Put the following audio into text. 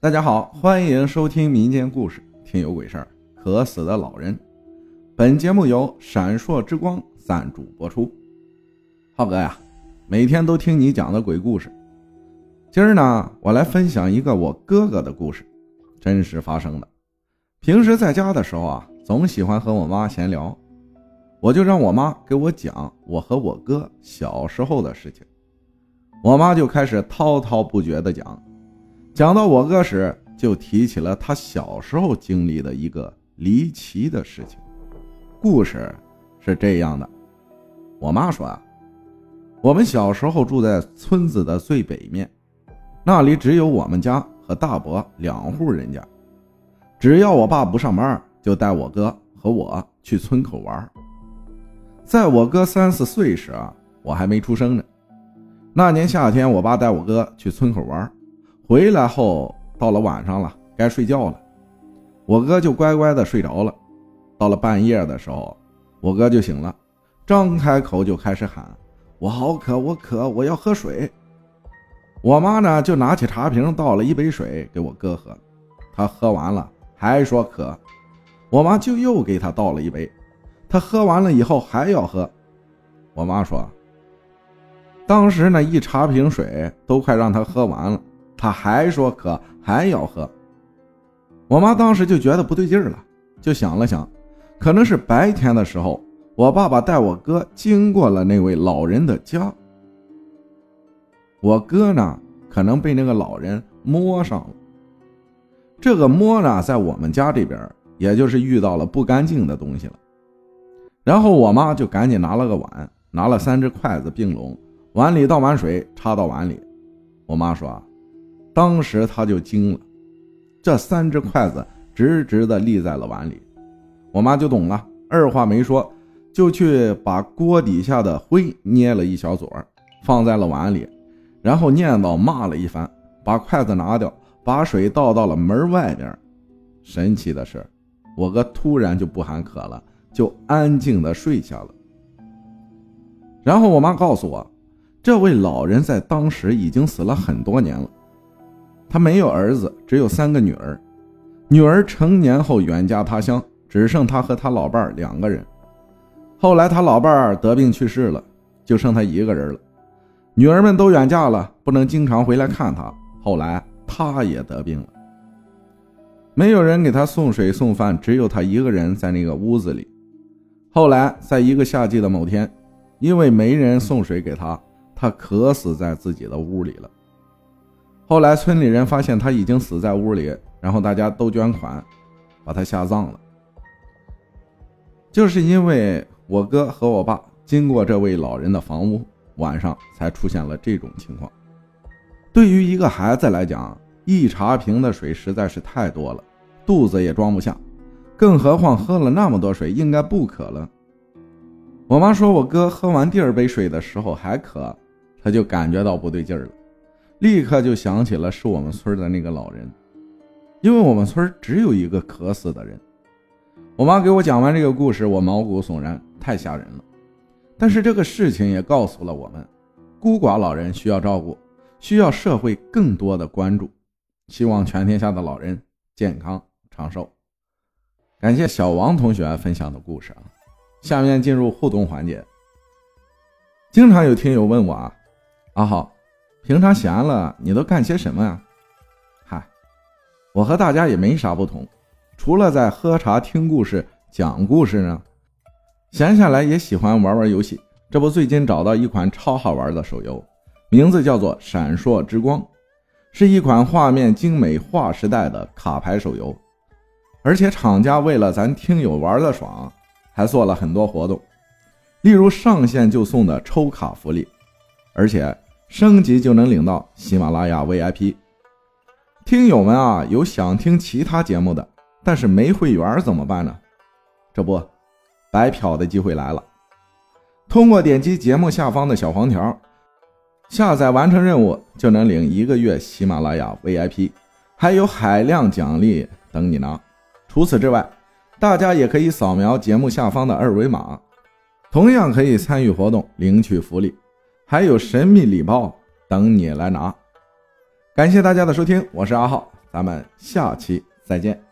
大家好，欢迎收听民间故事《听有鬼事儿》，渴死的老人。本节目由闪烁之光赞助播出。浩哥呀，每天都听你讲的鬼故事。今儿呢，我来分享一个我哥哥的故事，真实发生的。平时在家的时候啊，总喜欢和我妈闲聊，我就让我妈给我讲我和我哥小时候的事情。我妈就开始滔滔不绝的讲，讲到我哥时，就提起了他小时候经历的一个离奇的事情。故事是这样的：我妈说啊，我们小时候住在村子的最北面，那里只有我们家和大伯两户人家。只要我爸不上班，就带我哥和我去村口玩。在我哥三四岁时啊，我还没出生呢。那年夏天，我爸带我哥去村口玩，回来后到了晚上了，该睡觉了，我哥就乖乖的睡着了。到了半夜的时候，我哥就醒了，张开口就开始喊：“我好渴，我渴，我要喝水。”我妈呢，就拿起茶瓶倒了一杯水给我哥喝，他喝完了还说渴，我妈就又给他倒了一杯，他喝完了以后还要喝，我妈说。当时那一茶瓶水都快让他喝完了，他还说渴，还要喝。我妈当时就觉得不对劲了，就想了想，可能是白天的时候，我爸爸带我哥经过了那位老人的家，我哥呢可能被那个老人摸上了。这个摸呢，在我们家这边，也就是遇到了不干净的东西了。然后我妈就赶紧拿了个碗，拿了三只筷子并拢。碗里倒满水，插到碗里。我妈说，当时他就惊了，这三只筷子直直的立在了碗里。我妈就懂了，二话没说，就去把锅底下的灰捏了一小撮，放在了碗里，然后念叨骂了一番，把筷子拿掉，把水倒到了门外边。神奇的是，我哥突然就不喊渴了，就安静的睡下了。然后我妈告诉我。这位老人在当时已经死了很多年了，他没有儿子，只有三个女儿。女儿成年后远嫁他乡，只剩他和他老伴儿两个人。后来他老伴儿得病去世了，就剩他一个人了。女儿们都远嫁了，不能经常回来看他。后来他也得病了，没有人给他送水送饭，只有他一个人在那个屋子里。后来在一个夏季的某天，因为没人送水给他。他渴死在自己的屋里了。后来村里人发现他已经死在屋里，然后大家都捐款，把他下葬了。就是因为我哥和我爸经过这位老人的房屋，晚上才出现了这种情况。对于一个孩子来讲，一茶瓶的水实在是太多了，肚子也装不下，更何况喝了那么多水，应该不渴了。我妈说，我哥喝完第二杯水的时候还渴。他就感觉到不对劲儿了，立刻就想起了是我们村的那个老人，因为我们村只有一个渴死的人。我妈给我讲完这个故事，我毛骨悚然，太吓人了。但是这个事情也告诉了我们，孤寡老人需要照顾，需要社会更多的关注。希望全天下的老人健康长寿。感谢小王同学分享的故事啊，下面进入互动环节。经常有听友问我啊。阿浩，平常闲了你都干些什么呀？嗨，我和大家也没啥不同，除了在喝茶、听故事、讲故事呢，闲下来也喜欢玩玩游戏。这不，最近找到一款超好玩的手游，名字叫做《闪烁之光》，是一款画面精美、划时代的卡牌手游。而且厂家为了咱听友玩的爽，还做了很多活动，例如上线就送的抽卡福利，而且。升级就能领到喜马拉雅 VIP。听友们啊，有想听其他节目的，但是没会员怎么办呢？这不，白嫖的机会来了。通过点击节目下方的小黄条，下载完成任务就能领一个月喜马拉雅 VIP，还有海量奖励等你拿。除此之外，大家也可以扫描节目下方的二维码，同样可以参与活动领取福利。还有神秘礼包等你来拿，感谢大家的收听，我是阿浩，咱们下期再见。